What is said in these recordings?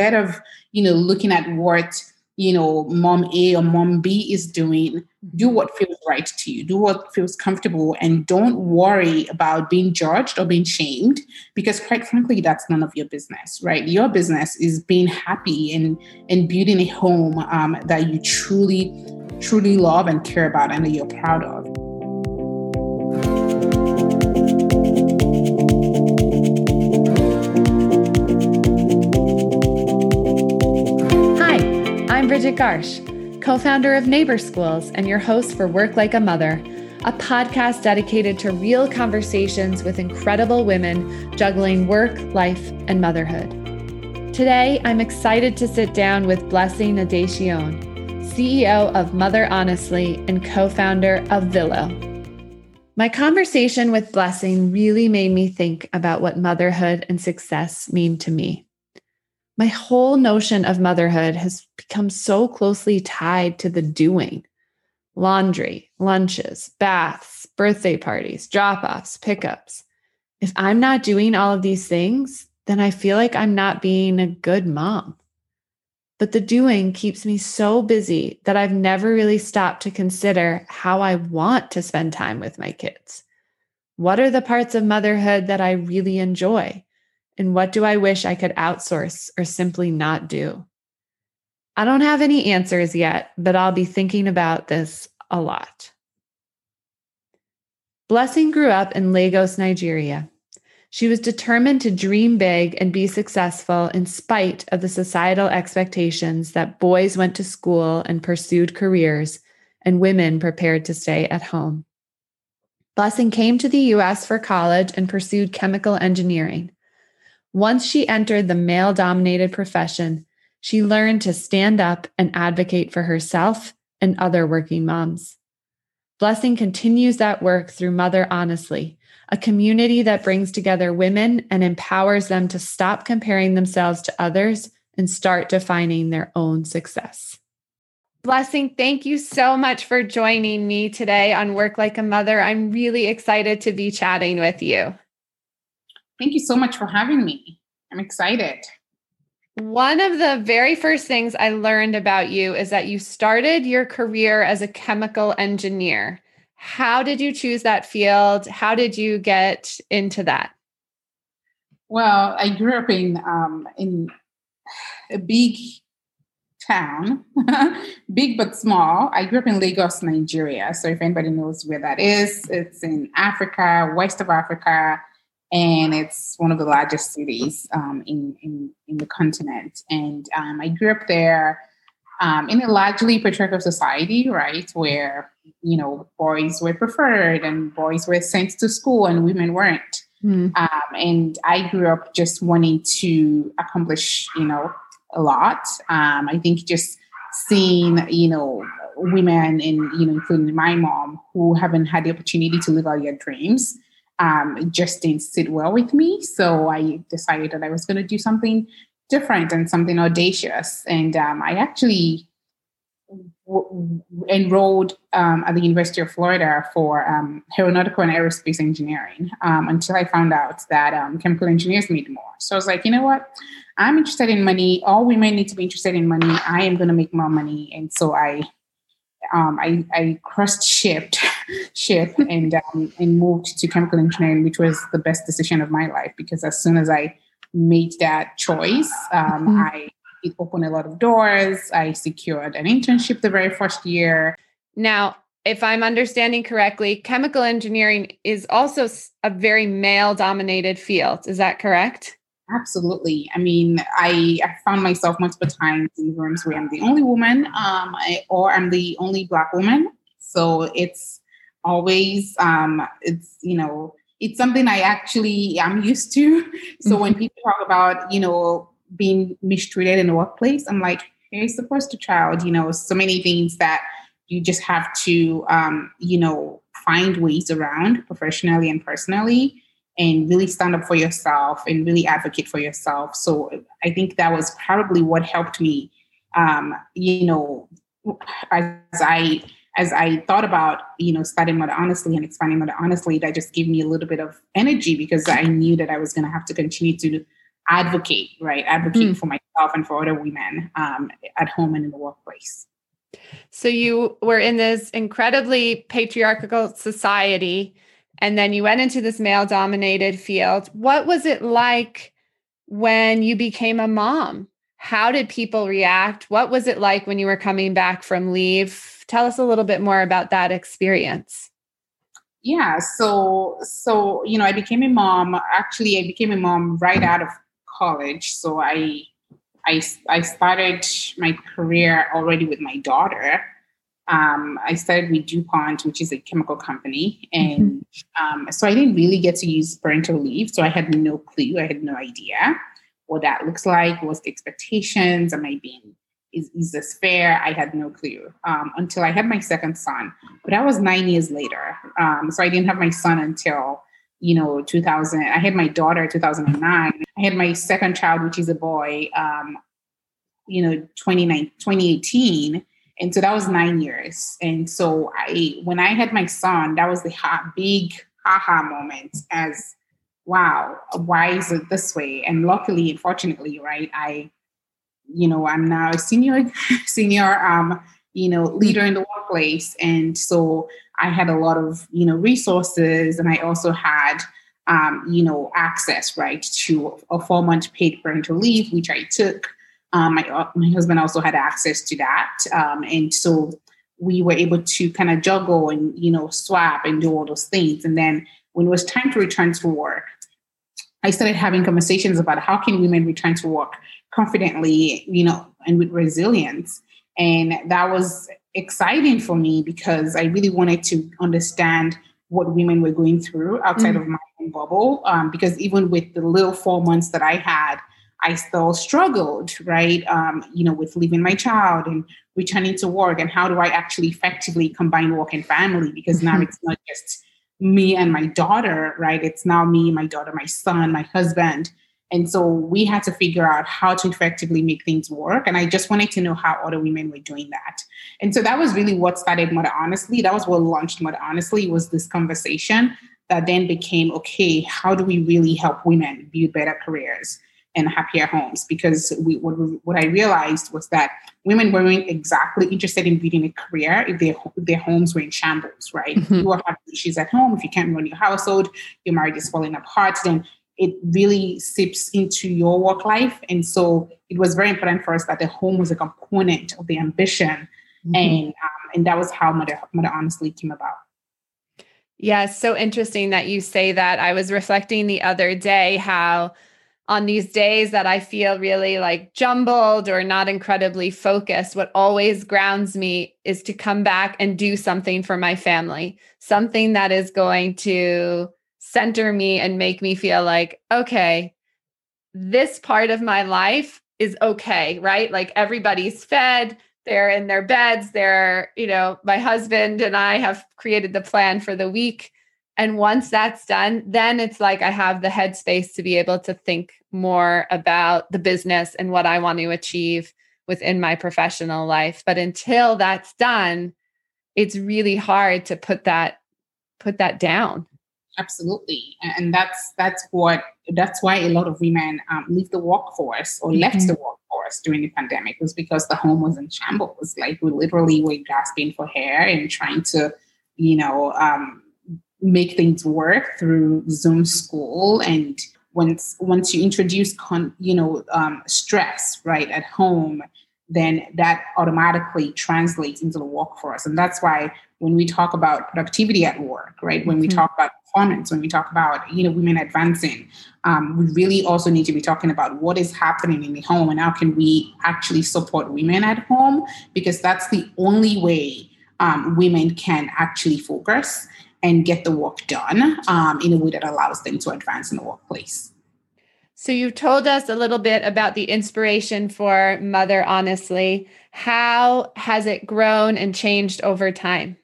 instead of you know looking at what you know mom a or mom b is doing do Mm-hmm. what feels right to you. Do what feels comfortable and don't worry about being judged or being shamed because quite frankly that's none of your business right? Your business is being happy and and building a home um, that you truly truly love and care about and that you're proud of Bridget Garsh, co founder of Neighbor Schools and your host for Work Like a Mother, a podcast dedicated to real conversations with incredible women juggling work, life, and motherhood. Today, I'm excited to sit down with Blessing Adesiyan, CEO of Mother Honestly and co founder of Velo. My conversation with Blessing really made me think about what motherhood and success mean to me my whole notion of motherhood has become so closely tied to the doing laundry, lunches, baths, birthday parties, drop offs, pickups. If I'm not doing all of these things, then I feel like I'm not being a good mom. But the doing keeps me so busy that I've never really stopped to consider how I want to spend time with my kids. What are the parts of motherhood that I really enjoy? And what do I wish I could outsource or simply not do? I don't have any answers yet, but I'll be thinking about this a lot. Blessing grew up in Lagos, Nigeria. She was determined to dream big and be successful in spite of the societal expectations that boys went to school and pursued careers and women prepared to stay at home. Blessing came to the US for college and pursued chemical engineering. Once she entered the male dominated profession, she learned to stand up and advocate for herself and other working moms. Blessing continues that work through Mother Honestly, a community that brings together women and empowers them to stop comparing themselves to others and start defining their own success. Blessing, thank you so much for joining me today on Work Like a Mother. I'm really excited to be chatting with you. Thank you so much for having me. I'm excited. One of the very first things I learned about you is that you started your career as a chemical engineer. How did you choose that field? How did you get into that? Well, I grew up in um, in a big town, big but small. I grew up in Lagos, Nigeria. So if anybody knows where that is, it's in Africa, west of Africa, and it's one of the largest cities um, in, in in the continent. And um, I grew up there um, in a largely patriarchal society, right, where you know boys were preferred and boys were sent to school and women weren't. Mm. Um, and I grew up just wanting to accomplish, you know, a lot. Um, I think just seeing, you know, women and, you know, including my mom who haven't had the opportunity to live out their dreams, um, just didn't sit well with me. So I decided that I was going to do something different and something audacious. And um, I actually w- enrolled um, at the University of Florida for um, aeronautical and aerospace engineering um, until I found out that um, chemical engineers made more. So I was like, you know what? I'm interested in money. All women need to be interested in money. I am going to make more money. And so I, I, I crossed shipped ship and um, and moved to chemical engineering, which was the best decision of my life because as soon as I made that choice, um, Mhm. I it opened a lot of doors. I secured an internship the very first year. Now, if I'm understanding correctly, chemical engineering is also a very male dominated field. Is that correct? Absolutely. I mean, I, I found myself multiple times in rooms where I'm the only woman, um, I, or I'm the only black woman. So it's always, um, it's you know, it's something I actually am used to. So when people talk about, you know, being mistreated in the workplace, I'm like, here's the poster child. You know, so many things that you just have to, um, you know, find ways around professionally and personally and really stand up for yourself and really advocate for yourself. So I think that was probably what helped me, um, you know, as I as I thought about, you know, starting Mother Honestly and expanding Mother Honestly, that just gave me a little bit of energy because I knew that I was going to have to continue to advocate, right? Advocate Mm. for myself and for other women um, at home and in the workplace. So you were in this incredibly patriarchal society, and then you went into this male dominated field. What was it like when you became a mom? How did people react? What was it like when you were coming back from leave? Tell us a little bit more about that experience. Yeah, so so you know, I became a mom. Actually, I became a mom right out of college. So I I, I started my career already with my daughter. Um, I started with DuPont, which is a chemical company. And mm-hmm. um, so I didn't really get to use parental leave. So I had no clue. I had no idea what that looks like. What's the expectations? Am I being, is, is this fair? I had no clue um, until I had my second son. But that was nine years later. Um, so I didn't have my son until you know 2000 i had my daughter 2009 i had my second child which is a boy um, you know 2018 and so that was nine years and so i when i had my son that was the ha- big aha moment as wow why is it this way and luckily fortunately right i you know i'm now a senior senior um you know leader in the workplace and so I had a lot of, you know, resources and I also had, um, you know, access, right, to a four month paid parental leave, which I took. Um, my, uh, my husband also had access to that. Um, and so we were able to kind of juggle and, you know, swap and do all those things. And then when it was time to return to work, I started having conversations about how can women return to work confidently, you know, and with resilience. And that was exciting for me because I really wanted to understand what women were going through outside mm of my own bubble. Um, because even with the little four months that I had, I still struggled, right? Um, you know, with leaving my child and returning to work, and how do I actually effectively combine work and family? Because now mm-hmm. it's not just me and my daughter, right? It's now me, my daughter, my son, my husband. And so we had to figure out how to effectively make things work. And I just wanted to know how other women were doing that. And so that was really what started Mother Honestly. That was what launched Mother Honestly was this conversation that then became, okay, how do we really help women build better careers and happier homes? Because we, what, what I realized was that women weren't exactly interested in building a career if their, if their homes were in shambles, right? Mm-hmm. If you are having issues at home, if you can't run your household, your marriage is falling apart, then it really seeps into your work life. And so it was very important for us that the home was a component of the ambition. Mm-hmm. And um, and that was how Mother, Mother Honestly came about. Yeah, so interesting that you say that. I was reflecting the other day how on these days that I feel really like jumbled or not incredibly focused, what always grounds me is to come back and do something for my family, something that is going to center me and make me feel like, okay, this part of my life is okay, right? Like everybody's fed, they're in their beds, they're, you know, my husband and I have created the plan for the week. And once that's done, then it's like I have the headspace to be able to think more about the business and what I want to achieve within my professional life. But until that's done, it's really hard to put that put that down absolutely and that's that's what that's why a lot of women um, leave the workforce or left mm-hmm. the workforce during the pandemic was because the home was in shambles like we literally were gasping for air and trying to you know um, make things work through zoom school and once once you introduce con, you know um, stress right at home then that automatically translates into the workforce and that's why when we talk about productivity at work right when we mm-hmm. talk about performance, when we talk about you know women advancing, um, we really also need to be talking about what is happening in the home and how can we actually support women at home because that's the only way um, women can actually focus and get the work done um, in a way that allows them to advance in the workplace. So you've told us a little bit about the inspiration for Mother Honestly. How has it grown and changed over time?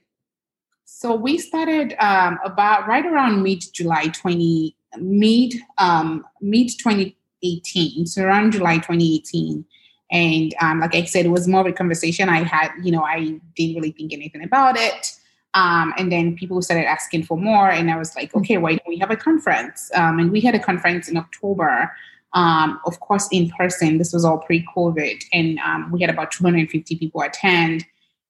So we started um, about right around mid July 20 mid um, mid 2018, so around July 2018. And um, like I said, it was more of a conversation. I had, you know, I didn't really think anything about it. Um, and then people started asking for more, and I was like, okay, why don't we have a conference? Um, and we had a conference in October um, of course, in person. This was all pre-COVID, and um, we had about 250 people attend,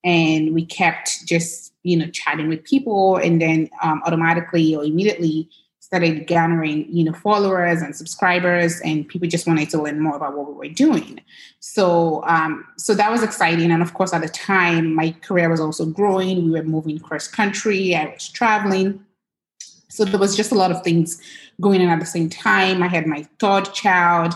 and we kept just you know chatting with people, and then um, automatically or immediately started gathering you know followers and subscribers and people just wanted to learn more about what we were doing. So um, so that was exciting. And of course at the time my career was also growing. We were moving cross country. I was traveling. So there was just a lot of things going on at the same time. I had my third child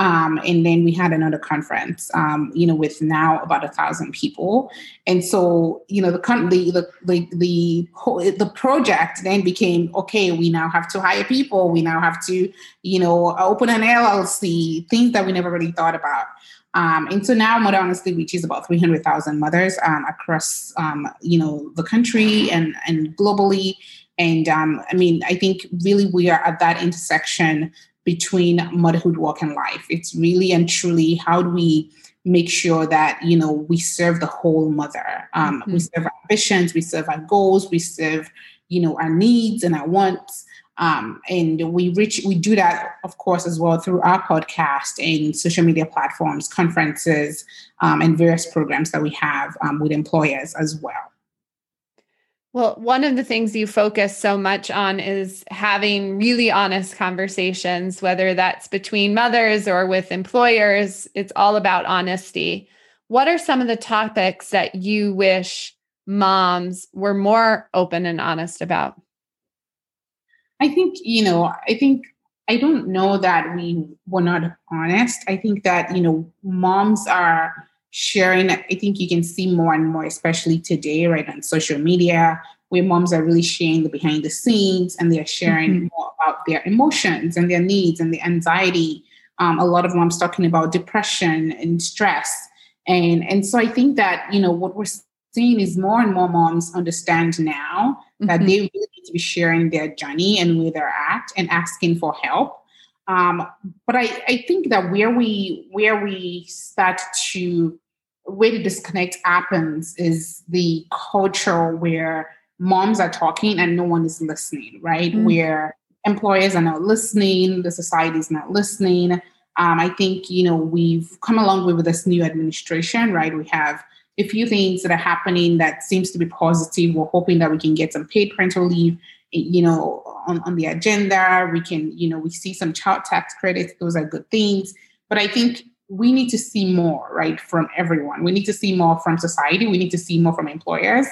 um, and then we had another conference, um, you know, with now about a thousand people. And so, you know, the the the the the, project then became okay. We now have to hire people. We now have to, you know, open an LLC. Things that we never really thought about. Um, and so now Mother Honestly reaches about 300,000 mothers um, across, um, you know, the country and, and globally. And um, I mean, I think really we are at that intersection between motherhood work and life. It's really and truly how do we make sure that you know we serve the whole mother. Um, mm-hmm. We serve our ambitions, we serve our goals, we serve you know our needs and our wants. Um, and we reach we do that of course as well through our podcast and social media platforms conferences um, and various programs that we have um, with employers as well well, one of the things you focus so much on is having really honest conversations, whether that's between mothers or with employers. It's all about honesty. What are some of the topics that you wish moms were more open and honest about? I think, you know, I think I don't know that we were not honest. I think that, you know, moms are sharing. I think you can see more and more, especially today, right on social media, where moms are really sharing the behind the scenes and they're sharing mm-hmm. more about their emotions and their needs and the anxiety. Um, a lot of moms talking about depression and stress. And, and so I think that, you know, what we're seeing is more and more moms understand now mm-hmm. that they really need to be sharing their journey and where they're at and asking for help. Um, but I, I think that where we where we start to where the disconnect happens is the culture where moms are talking and no one is listening, right? Mm-hmm. Where employers are not listening, the society is not listening. Um, I think you know we've come along with this new administration, right? We have a few things that are happening that seems to be positive. We're hoping that we can get some paid parental leave, you know, on, on the agenda. We can, you know, we see some child tax credits. Those are good things. But I think we need to see more, right, from everyone. We need to see more from society. We need to see more from employers.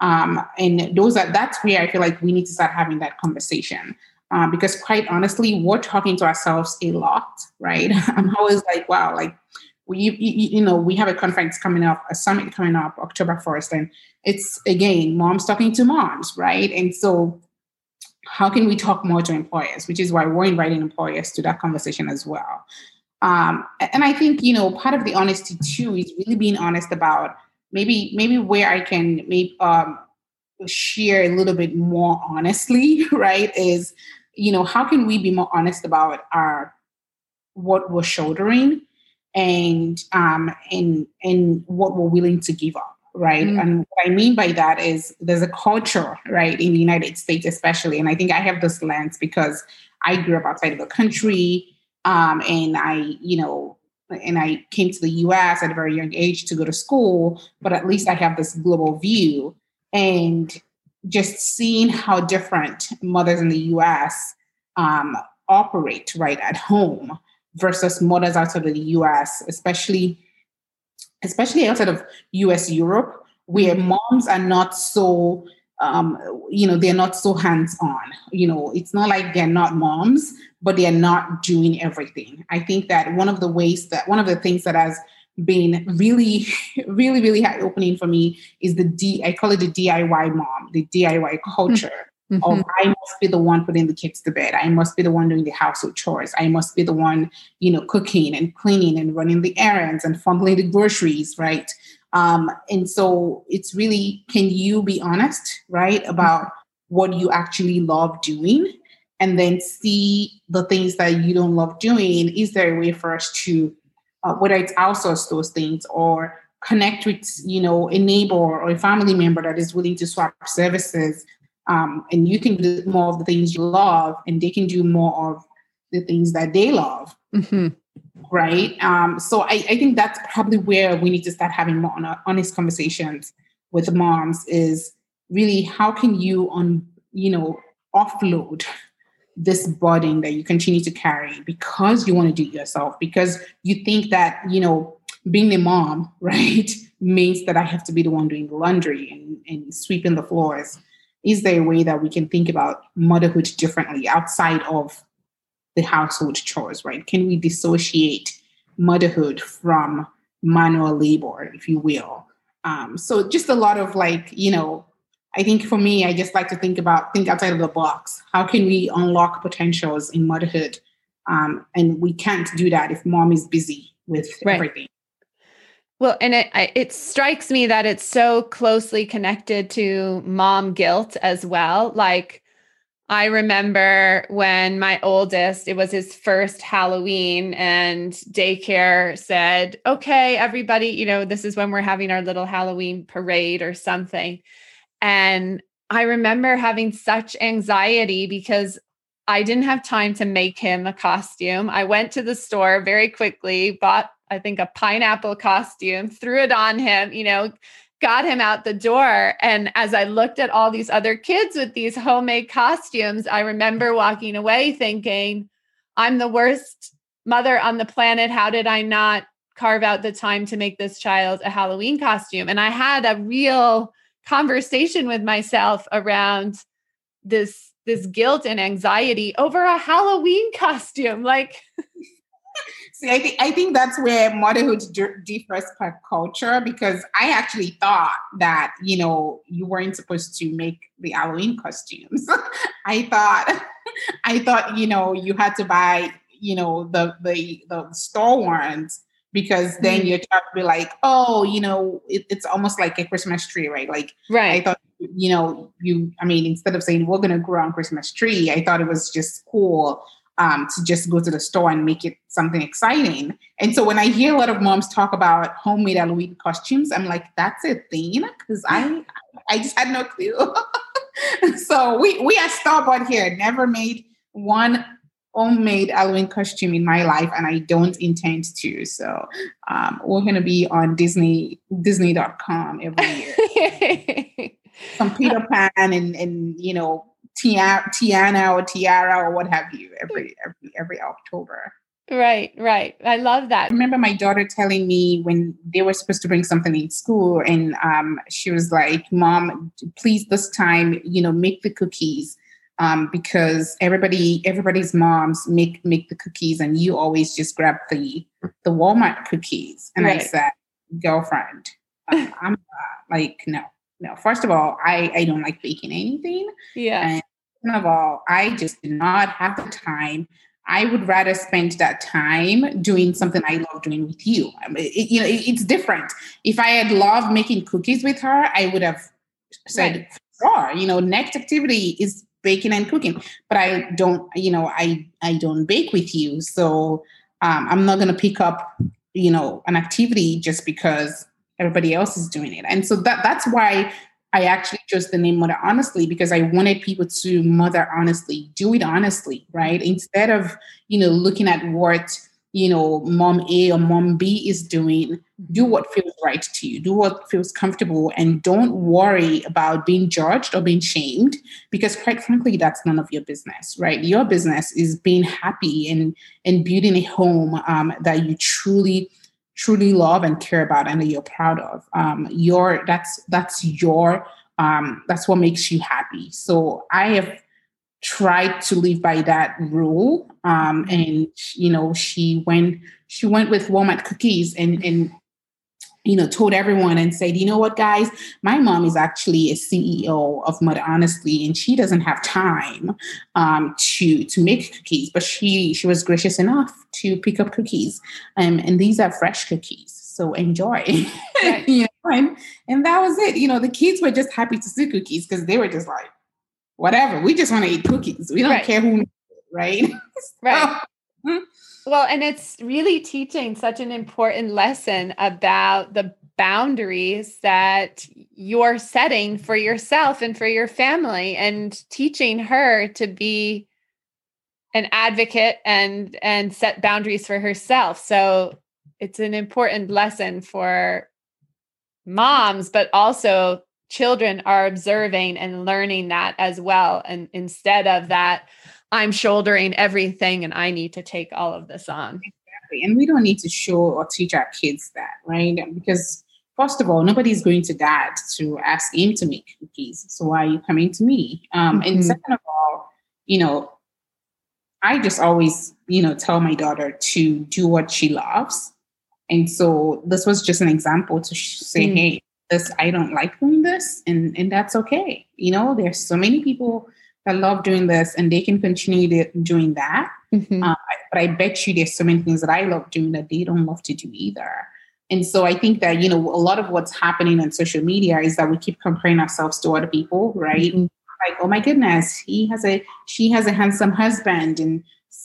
Um, and those are that's where I feel like we need to start having that conversation. Uh, because quite honestly, we're talking to ourselves a lot, right? I'm always like, wow, like we, you, you know, we have a conference coming up, a summit coming up October 1st, and it's again, moms talking to moms, right? And so how can we talk more to employers, which is why we're inviting employers to that conversation as well. Um, and I think you know part of the honesty too is really being honest about maybe maybe where I can maybe um, share a little bit more honestly, right? Is you know how can we be more honest about our what we're shouldering and um and and what we're willing to give up right mm. and what i mean by that is there's a culture right in the united states especially and i think i have this lens because i grew up outside of the country um, and I, you know, and I came to the US at a very young age to go to school, but at least I have this global view. And just seeing how different mothers in the US um, operate right at home versus mothers outside of the US, especially especially outside of US Europe, where mm-hmm. moms are not so um, you know, they're not so hands on. You know, it's not like they're not moms, but they're not doing everything. I think that one of the ways that one of the things that has been really, really, really eye opening for me is the D, I call it the DIY mom, the DIY culture. Mm-hmm. Of I must be the one putting the kids to bed. I must be the one doing the household chores. I must be the one, you know, cooking and cleaning and running the errands and fumbling the groceries, right? Um, and so it's really, can you be honest, right, about what you actually love doing? And then see the things that you don't love doing. Is there a way for us to, uh, whether it's outsource those things or connect with, you know, a neighbor or a family member that is willing to swap services um, and you can do more of the things you love and they can do more of the things that they love Mm-hmm. Right. Um, so I, I think that's probably where we need to start having more honest conversations with moms is really how can you on you know offload this burden that you continue to carry because you want to do it yourself because you think that you know being a mom right means that i have to be the one doing the laundry and, and sweeping the floors is there a way that we can think about motherhood differently outside of the household chores right can we dissociate motherhood from manual labor if you will um, so just a lot of like you know I think for me, I just like to think about think outside of the box. How can we unlock potentials in motherhood? Um, and we can't do that if mom is busy with right. everything. Well, and it it strikes me that it's so closely connected to mom guilt as well. Like I remember when my oldest, it was his first Halloween, and daycare said, "Okay, everybody, you know, this is when we're having our little Halloween parade or something." And I remember having such anxiety because I didn't have time to make him a costume. I went to the store very quickly, bought, I think, a pineapple costume, threw it on him, you know, got him out the door. And as I looked at all these other kids with these homemade costumes, I remember walking away thinking, I'm the worst mother on the planet. How did I not carve out the time to make this child a Halloween costume? And I had a real, conversation with myself around this this guilt and anxiety over a Halloween costume. Like, I think I think that's where motherhood differs per culture because I actually thought that you know you weren't supposed to make the Halloween costumes. I thought, I thought you know you had to buy you know the the the store ones because then mm-hmm. your child will be like, oh, you know, it, it's almost like a Christmas tree, right? Like, right. I thought, you know, you, I mean, instead of saying we're going to grow on Christmas tree, I thought it was just cool um, to just go to the store and make it something exciting. And so when I hear a lot of moms talk about homemade Halloween costumes, I'm like, that's a thing because I, I just had no clue. so we we are starboard here. Never made one homemade Halloween costume in my life, and I don't intend to. So um, we're going to be on Disney Disney.com every year. Some Peter Pan and and you know Tiana, Tiana or Tiara or what have you every every every October. Right, right. I love that. I remember my daughter telling me when they were supposed to bring something in school, and um, she was like, "Mom, please this time, you know, make the cookies." um, because everybody everybody's moms make make the cookies and you always just grab the the Walmart cookies. And right. I said, girlfriend, uh, I'm uh, like no no. First of all, I I don't like baking anything. Yeah. And second of all, I just do not have the time. I would rather spend that time doing something I love doing with you. I mean, it, you know, it, it's different. If I had loved making cookies with her, I would have said, right. sure. You know, next activity is baking and cooking but i don't you know i i don't bake with you so um, i'm not going to pick up you know an activity just because everybody else is doing it. And so that that's why i actually chose the name mother honestly because i wanted people to mother honestly do it honestly right? Instead of you know looking at what you know, mom A or mom B is doing, do what feels right to you, do what feels comfortable, and don't worry about being judged or being shamed because, quite frankly, that's none of your business, right? Your business is being happy and and building a home um, that you truly truly love and care about and that you're proud of. Um, your that's that's your um, that's what makes you happy. So I have tried to live by that rule. Um, and you know, she went she went with Walmart cookies and and you know told everyone and said, you know what, guys, my mom is actually a CEO of Mother Honestly, and she doesn't have time um, to to make cookies, but she she was gracious enough to pick up cookies, um, and these are fresh cookies. So enjoy, right. you know, and, and that was it. You know, the kids were just happy to see cookies because they were just like, whatever. We just want to eat cookies. We don't right. care who, right? right. Hmm. Well, and it's really teaching such an important lesson about the boundaries that you're setting for yourself and for your family and teaching her to be an advocate and and set boundaries for herself. So it's an important lesson for moms, but also children are observing and learning that as well. And instead of that, I'm shouldering everything and I need to take all of this on. Exactly. And we don't need to show or teach our kids that, right? Because first of all, nobody's going to dad to ask him to make cookies. So why are you coming to me? Um, mm-hmm. And second of all, you know, I just always, you know, tell my daughter to do what she loves. And so this was just an example to say, mm. hey, this I don't like doing this, and and that's okay. You know, there's so many people that love doing this, and they can continue doing that. Mm-hmm. Uh, but I bet you there's so many things that I love doing that they don't love to do either. And so I think that, you know, a lot of what's happening on social media is that we keep comparing ourselves to other people, right? Mm-hmm. Like, oh my goodness, he has a, she has a handsome husband and,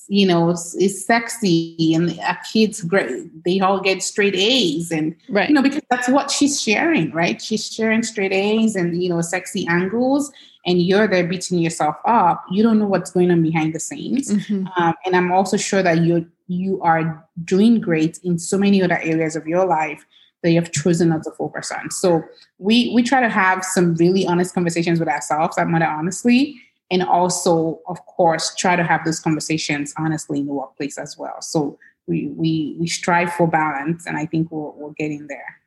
you know, is sexy and our kids great. They all get straight A's and, right. you know, because that's what she's sharing, right? She's sharing straight A's and, you know, sexy angles and you're there beating yourself up. You don't know what's going on behind the scenes. Mm-hmm. Um, and I'm also sure that you're you are doing great in so many other areas of your life that you have chosen not to focus on. So we we try to have some really honest conversations with ourselves at Mother Honestly, and also, of course, try to have those conversations honestly in the workplace as well. So we we we strive for balance, and I think we're we're getting there.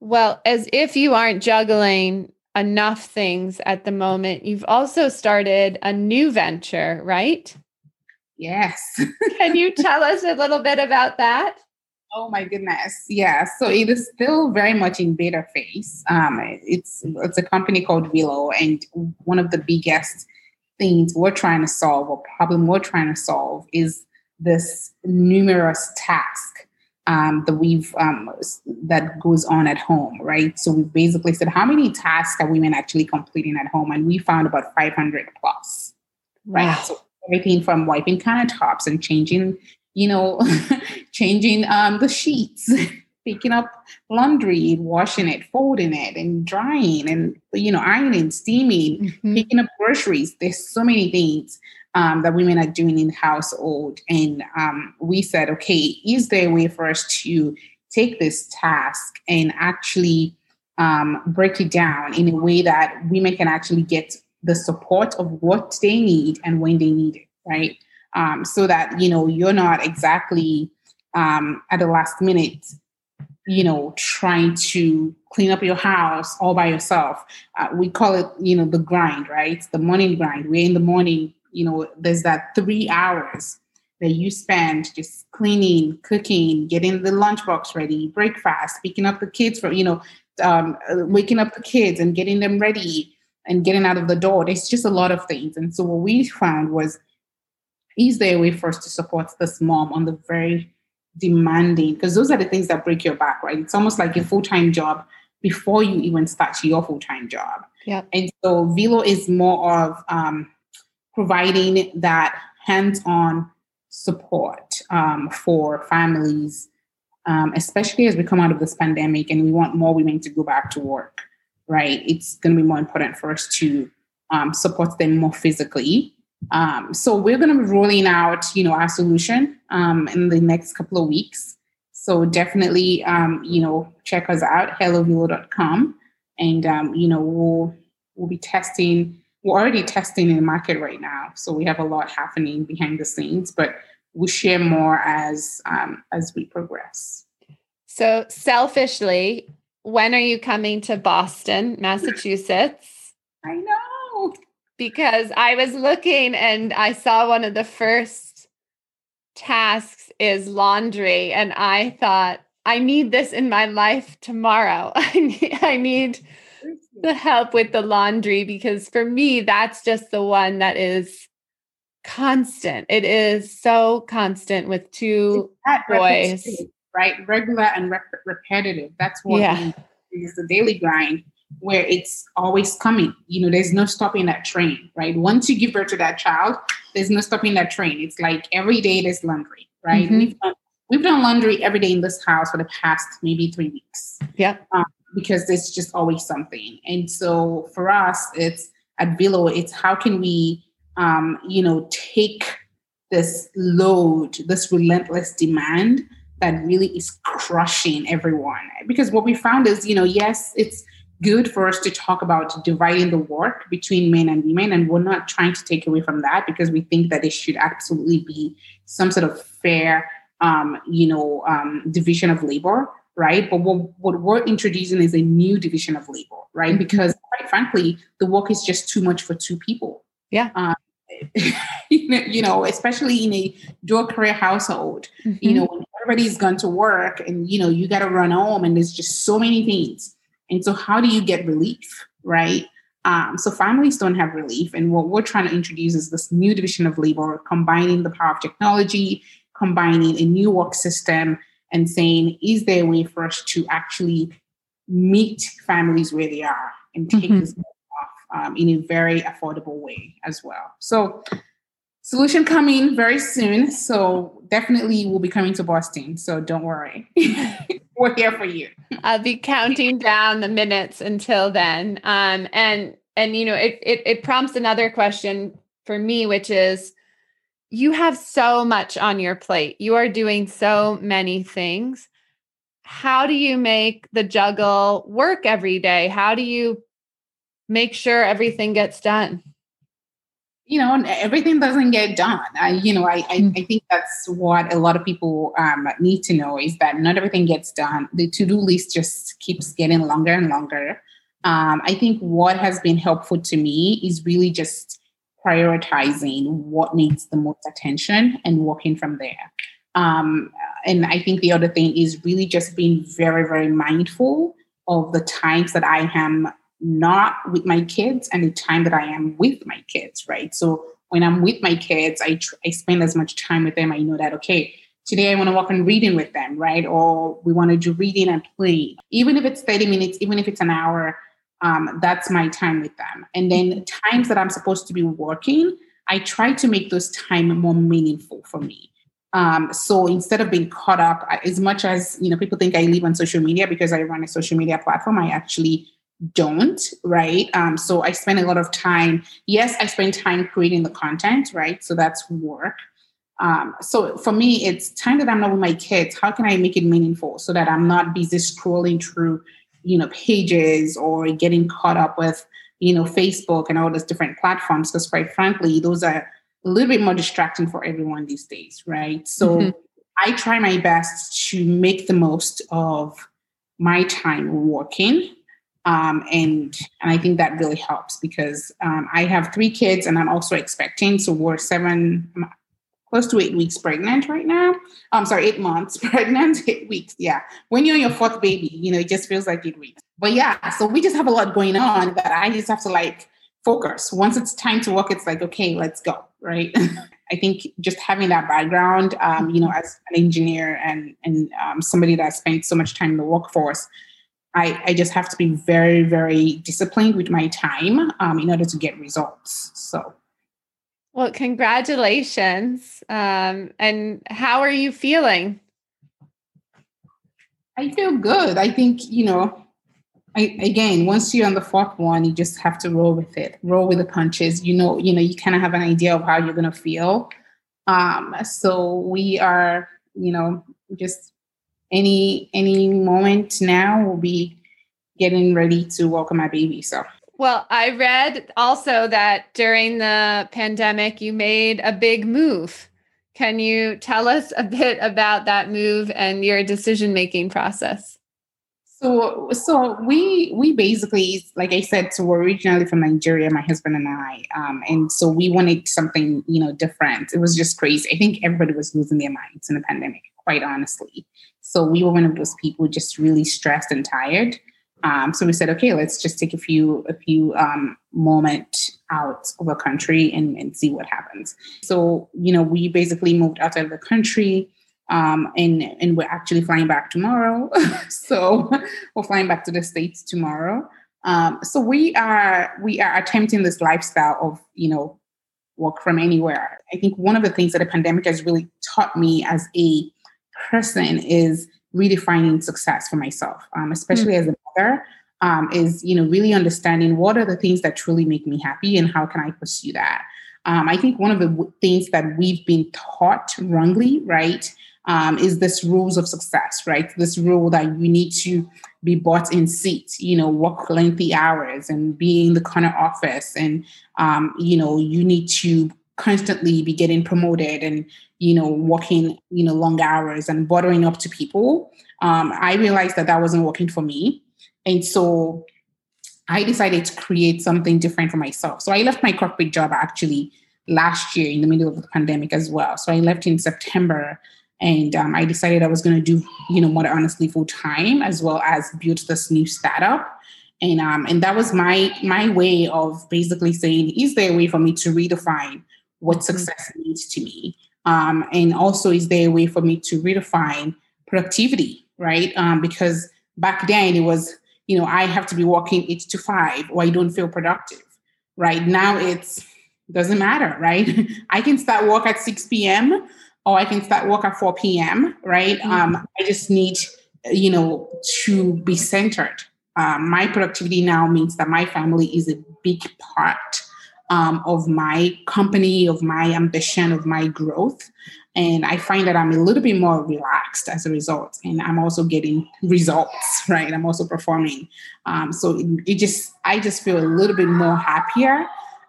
Well, as if you aren't juggling enough things at the moment, you've also started a new venture, right? Yes. Can you tell us a little bit about that? Oh my goodness. Yeah. So it is still very much in beta phase. Um, it's it's a company called Velo, and one of the biggest things we're trying to solve, or problem we're trying to solve, is this numerous task um, that we've um, that goes on at home, right? So we basically said, how many tasks are women actually completing at home? And we found about 500 plus, right? Wow. So everything from wiping countertops and changing, you know, changing um, the sheets, picking up laundry, washing it, folding it, and drying, and you know, ironing, steaming, mm-hmm. picking up groceries. There's so many things um, that women are doing in the household, and um, we said, okay, is there a way for us to take this task and actually um, break it down in a way that women can actually get the support of what they need and when they need it, right? Um, so that you know you're not exactly um, at the last minute, you know, trying to clean up your house all by yourself. Uh, we call it, you know, the grind, right? The morning grind. We're in the morning. You know, there's that three hours that you spend just cleaning, cooking, getting the lunchbox ready, breakfast, picking up the kids from, you know, um, waking up the kids and getting them ready, and getting out of the door. There's just a lot of things. And so what we found was, is there a way for us to support this mom on the very demanding? Because those are the things that break your back, right? It's almost like a full-time job before you even start your full-time job. Yeah. And so Velo is more of um, providing that hands-on support um, for families, um, especially as we come out of this pandemic and we want more women to go back to work right? It's going to be more important for us to um, support them more physically. Um, so we're going to be rolling out, you know, our solution um, in the next couple of weeks. So definitely, um, you know, check us out, hellovelo.com. And, you know, we'll, we'll be testing, we're already testing in the market right now. So we have a lot happening behind the scenes, but we'll share more as, um, as we progress. So selfishly, when are you coming to Boston, Massachusetts? I know. Because I was looking and I saw one of the first tasks is laundry. And I thought, I need this in my life tomorrow. I need, I need the help with the laundry because for me, that's just the one that is constant. It is so constant with two boys right? Regular and rep- repetitive. That's what yeah. is the daily grind where it's always coming. You know, there's no stopping that train, right? Once you give birth to that child, there's no stopping that train. It's like every day there's laundry, right? Mm-hmm. We've, done, we've done laundry every day in this house for the past maybe three weeks. Yeah. Um, because there's just always something. And so for us, it's at Velo, it's how can we, um, you know, take this load, this relentless demand that really is crushing everyone. Because what we found is, you know, yes, it's good for us to talk about dividing the work between men and women, and we're not trying to take away from that because we think that it should absolutely be some sort of fair, um, you know, um, division of labor, right? But what, what we're introducing is a new division of labor, right? Mm-hmm. Because quite frankly, the work is just too much for two people. Yeah. Um, you know, especially in a dual career household, mm-hmm. you know, when everybody's gone to work and, you know, you got to run home and there's just so many things. And so, how do you get relief, right? Um, so, families don't have relief. And what we're trying to introduce is this new division of labor, combining the power of technology, combining a new work system, and saying, is there a way for us to actually meet families where they are and take mm-hmm. this um, in a very affordable way as well. So, solution coming very soon. So, definitely we'll be coming to Boston. So, don't worry. We're here for you. I'll be counting down the minutes until then. Um, and and you know, it, it it prompts another question for me, which is you have so much on your plate. You are doing so many things. How do you make the juggle work every day? How do you make sure everything gets done? You know, everything doesn't get done. I, you know, I, I, mm. I think that's what a lot of people um, need to know is that not everything gets done. The to do list just keeps getting longer and longer. Um, I think what has been helpful to me is really just prioritizing what needs the most attention and working from there. Um, and I think the other thing is really just being very, very mindful of the times that I am not with my kids and the time that I am with my kids, right? So when I'm with my kids, I, tr- I spend as much time with them. I know that, okay, today I want to work on reading with them, right? Or we want to do reading and play. Even if it's 30 minutes, even if it's an hour, um, that's my time with them. And then times that I'm supposed to be working, I try to make those time more meaningful for me. Um, so instead of being caught up, as much as you know, people think I live on social media because I run a social media platform. I actually don't, right? Um, so I spend a lot of time. Yes, I spend time creating the content, right? So that's work. Um, so for me, it's time that I'm not with my kids. How can I make it meaningful so that I'm not busy scrolling through, you know, pages or getting caught up with, you know, Facebook and all those different platforms? Because quite frankly, those are a little bit more distracting for everyone these days, right? So mm-hmm. I try my best to make the most of my time working um, and and I think that really helps because um, I have three kids and I'm also expecting. So we're seven, close to eight weeks pregnant right now. I'm sorry, eight months pregnant, eight weeks. Yeah, when you're your fourth baby, you know, it just feels like eight weeks. But yeah, so we just have a lot going on that I just have to like focus. Once it's time to work, it's like okay, let's go, right? I think just having that background, um, you know, as an engineer and and um, somebody that spent so much time in the workforce, I, I just have to be very, very disciplined with my time um, in order to get results. So, well, congratulations. Um, and how are you feeling? I feel good. I think, you know, I, again, once you're on the fourth one, you just have to roll with it, roll with the punches. You know, you know, you kind of have an idea of how you're going to feel. Um, so we are, you know, just any any moment now we'll be getting ready to welcome my baby so well i read also that during the pandemic you made a big move. Can you tell us a bit about that move and your decision making process? So so we we basically like i said so we're originally from nigeria my husband and i um, and so we wanted something you know different. It was just crazy. I think everybody was losing their minds in the pandemic quite honestly. So we were one of those people just really stressed and tired. Um, so we said, okay, let's just take a few a few um, moment out of the country and, and see what happens. So you know, we basically moved out of the country. Um, and and we're actually flying back tomorrow. so we're flying back to the states tomorrow. Um, so we are we are attempting this lifestyle of you know work from anywhere. I think one of the things that the pandemic has really taught me as a person is redefining success for myself, um, especially mm-hmm. as a mother. Um, is you know really understanding what are the things that truly make me happy and how can I pursue that. um, I think one of the w- things that we've been taught wrongly, right, um, is this rules of success, right? This rule that you need to be bought in seat, you know, work lengthy hours and be in the corner office, and um, you know, you need to constantly be getting promoted and you know working you know long hours and bothering up to people. Um, I realized that that wasn't working for me, and so I decided to create something different for myself. So I left my corporate job actually last year in the middle of the pandemic as well. So I left in September and um, I decided I was going to do, you know, more Honestly full time as well as build this new startup. And um, and that was my my way of basically saying, is there a way for me to redefine what mm-hmm. success means to me? Um, and also, is there a way for me to redefine productivity, right? Um, because back then it was, you know, I have to be working eight to five, or I don't feel productive. Right now, it's doesn't matter, right? I can start work at six p.m or I can start work at 4 p.m., right? Mm-hmm. Um, I just need, you know, to be centered. Um, my productivity now means that my family is a big part um, of my company, of my ambition, of my growth. And I find that I'm a little bit more relaxed as a result. And I'm also getting results, right? I'm also performing. Um, so it, it, just, I just feel a little bit more happier.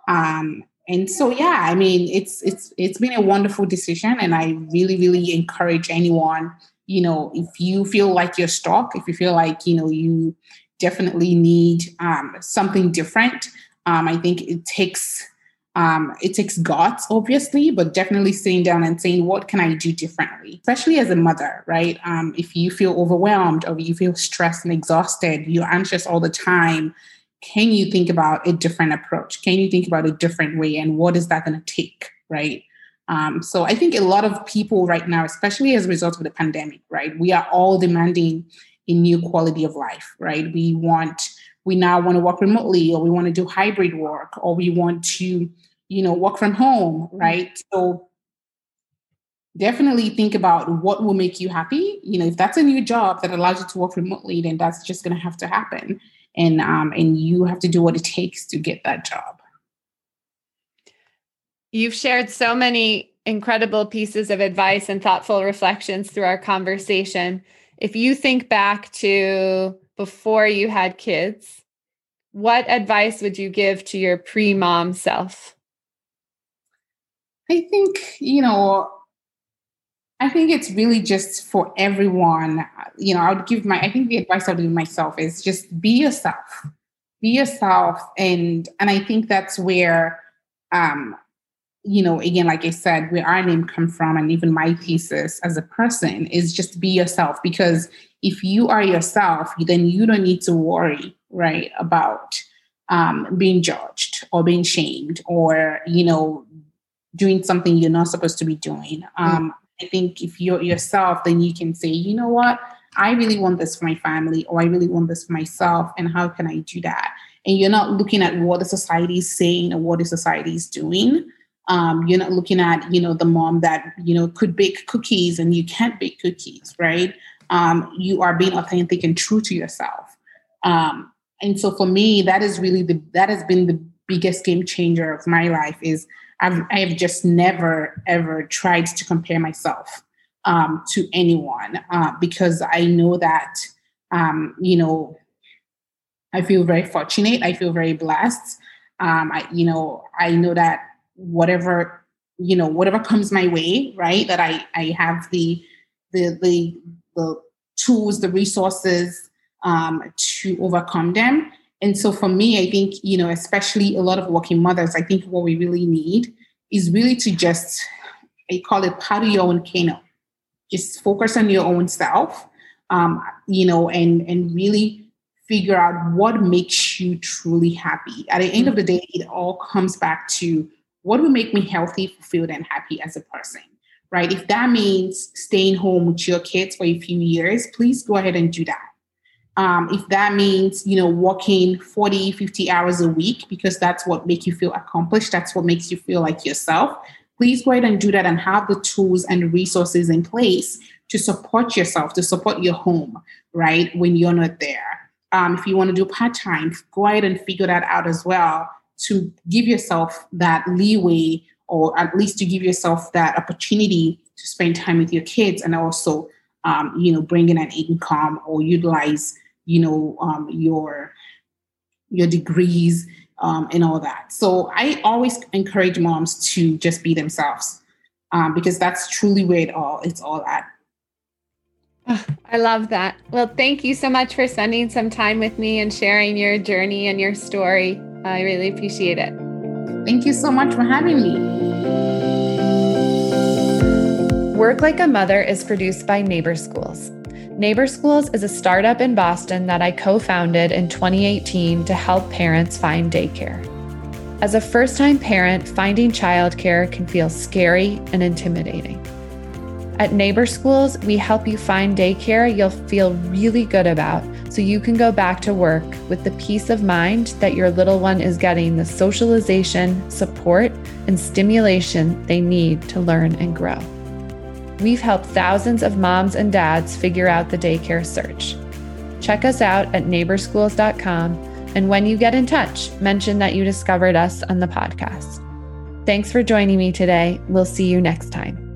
Um, and so yeah i mean it's it's it's been a wonderful decision and i really really encourage anyone you know if you feel like you're stuck if you feel like you know you definitely need um, something different um, i think it takes um, it takes guts obviously but definitely sitting down and saying what can i do differently especially as a mother right um, if you feel overwhelmed or you feel stressed and exhausted you're anxious all the time can you think about a different approach? Can you think about a different way? And what is that going to take? Right. Um, so I think a lot of people right now, especially as a result of the pandemic, right, we are all demanding a new quality of life, right? We want, we now want to work remotely, or we want to do hybrid work, or we want to, you know, work from home, right? So definitely think about what will make you happy. You know, if that's a new job that allows you to work remotely, then that's just going to have to happen and um, and you have to do what it takes to get that job. You've shared so many incredible pieces of advice and thoughtful reflections through our conversation. If you think back to before you had kids, what advice would you give to your pre mom self? I think, you know, I think it's really just for everyone. You know, I would give my, I think the advice I would give myself is just be yourself, be yourself. And, and I think that's where, um, you know, again, like I said, where our name come from, and even my thesis as a person is just be yourself. Because if you are yourself, then you don't need to worry, right, about um, being judged or being shamed or, you know, doing something you're not supposed to be doing. Um, I think if you're yourself, then you can say, you know what, I really want this for my family, or I really want this for myself, and how can I do that? And you're not looking at what the society is saying or what the society is doing. Um, you're not looking at, you know, the mom that, you know, could bake cookies and you can't bake cookies, right? Um, you are being authentic and true to yourself. Um, and so for me, that is really the that has been the biggest game changer of my life is I've, I've just never, ever tried to compare myself um, to anyone uh, because I know that, um, you know, I feel very fortunate. I feel very blessed. Um, I, you know, I know that whatever, you know, whatever comes my way, right, that I, I have the, the, the, the tools, the resources um, to overcome them. And so for me, I think, you know, especially a lot of working mothers, I think what we really need is really to just, I call it paddle your own. Just focus on your own self, um, you know, and and really figure out what makes you truly happy. At the end of the day, it all comes back to what will make me healthy, fulfilled, and happy as a person, right? If that means staying home with your kids for a few years, please go ahead and do that um, if that means you know working 40 50 hours a week because that's what makes you feel accomplished that's what makes you feel like yourself please go ahead and do that and have the tools and resources in place to support yourself to support your home right when you're not there. Um, if you want to do part-time go ahead and figure that out as well to give yourself that leeway or at least to give yourself that opportunity to spend time with your kids and also um, you know bring in an income or utilize you know um, your your degrees um, and all that so i always encourage moms to just be themselves um, because that's truly where it all it's all at Oh, I love that. Well, thank you so much for spending some time with me and sharing your journey and your story. I really appreciate it. Thank you so much for having me. Work Like a Mother is produced by Neighbor Schools. Neighbor Schools is a startup in Boston that I co founded in 2018 to help parents find daycare. As a first time parent, finding childcare can feel scary and intimidating. At Neighbor Schools, we help you find daycare you'll feel really good about so you can go back to work with the peace of mind that your little one is getting the socialization, support, and stimulation they need to learn and grow. We've helped thousands of moms and dads figure out the daycare search. Check us out at neighborschools.com, and when you get in touch, mention that you discovered us on the podcast. Thanks for joining me today. We'll see you next time.